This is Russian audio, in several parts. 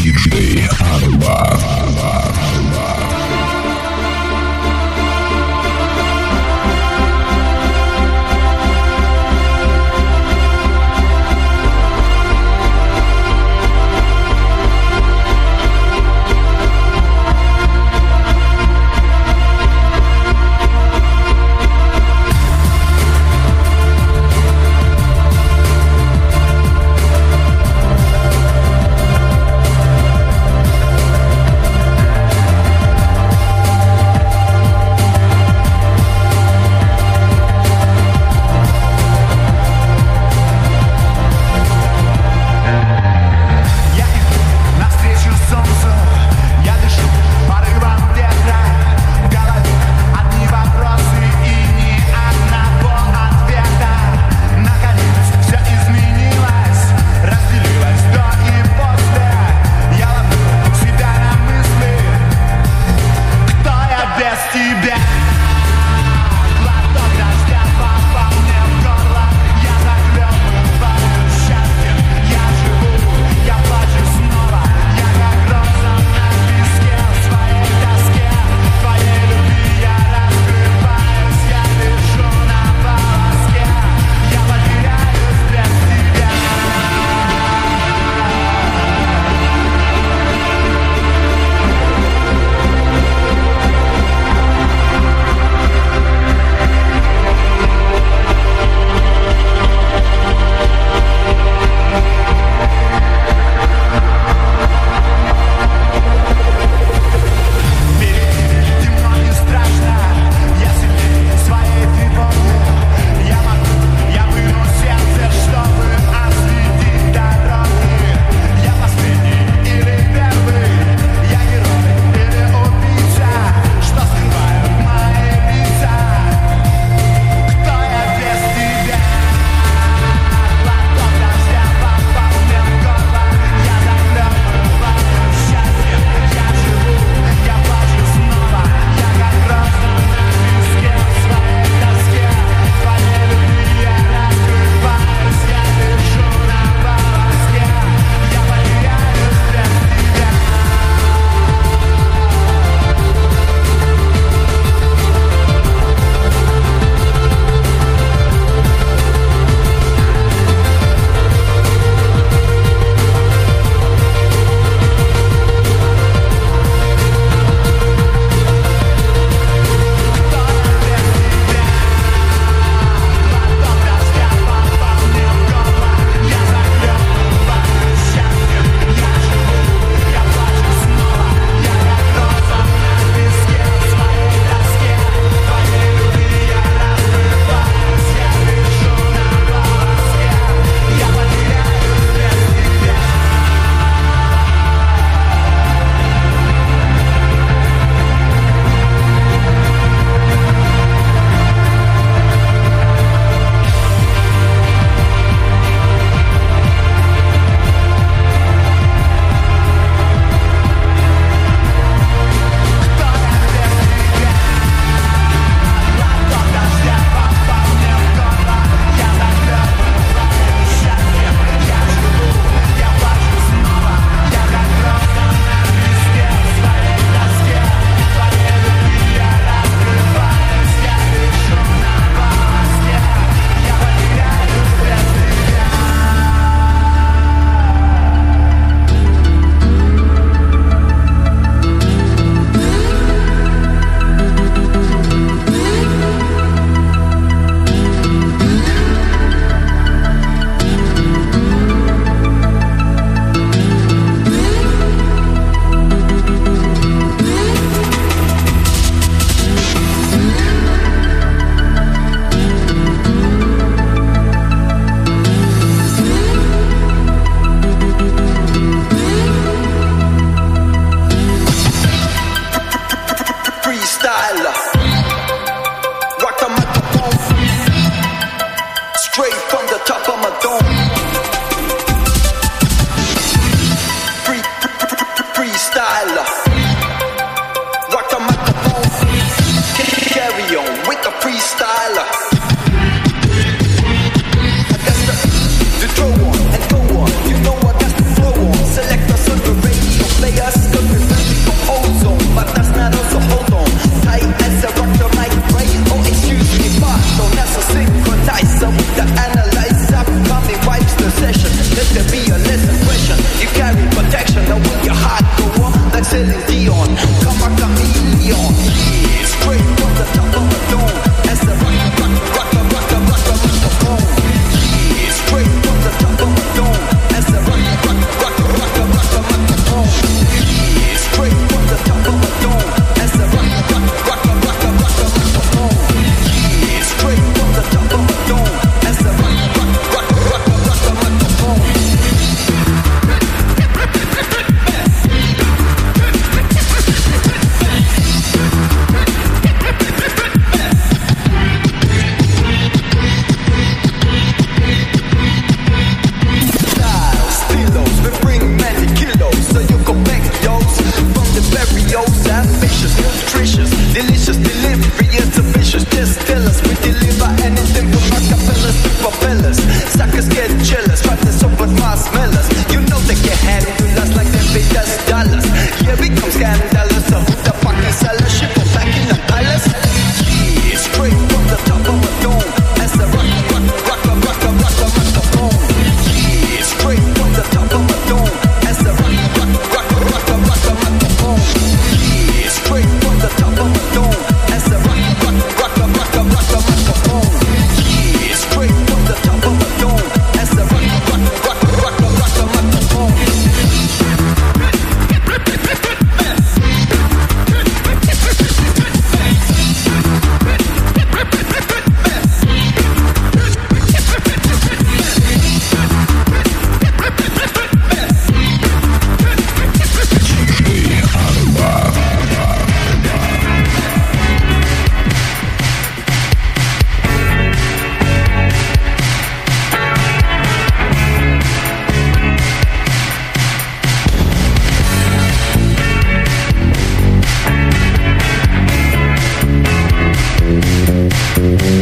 Диджей Арбат.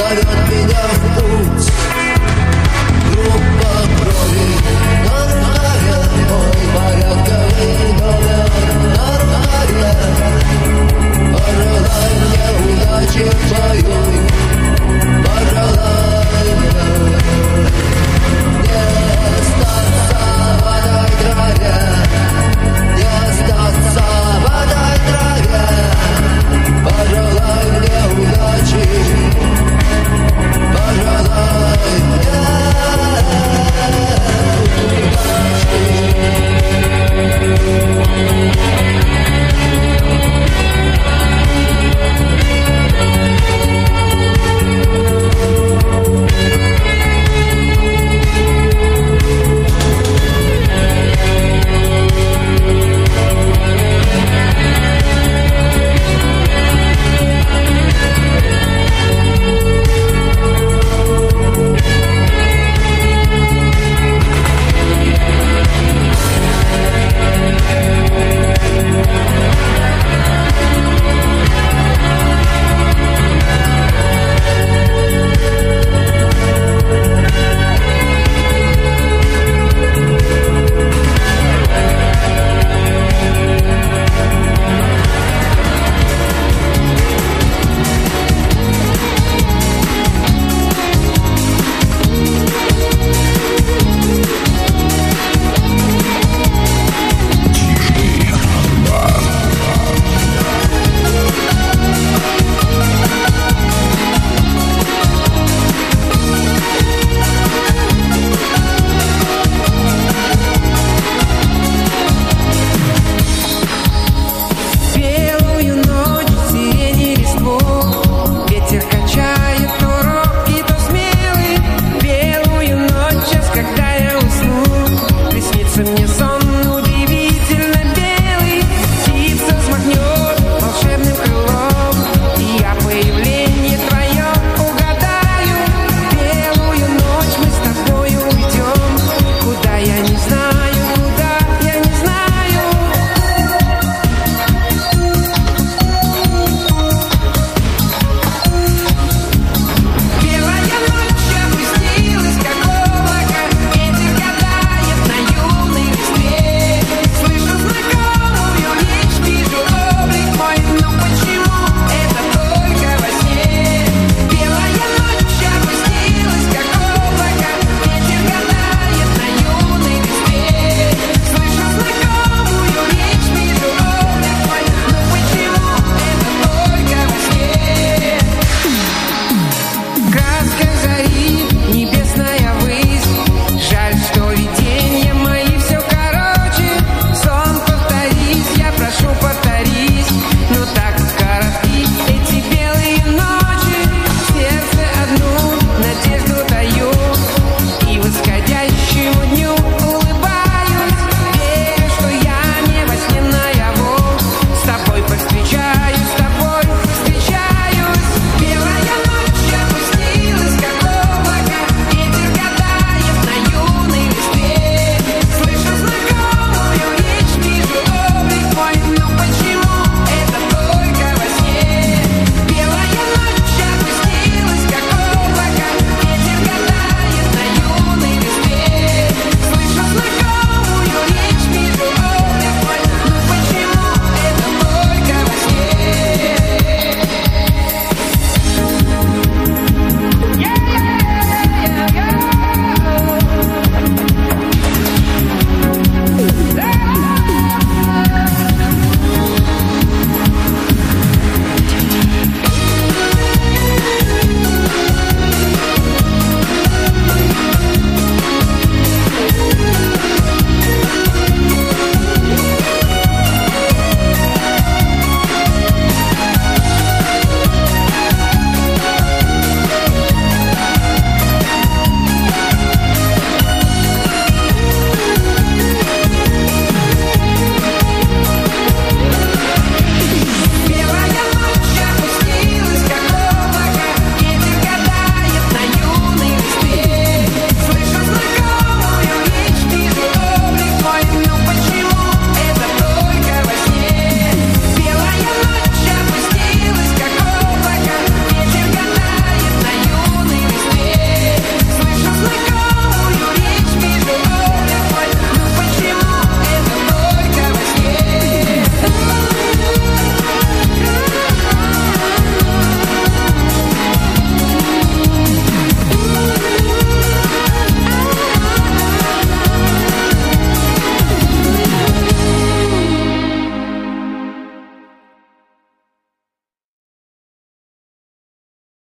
зовет меня в путь. Группа крови, Нарная, мой порядковый номер, Нарная, пожелай мне удачи.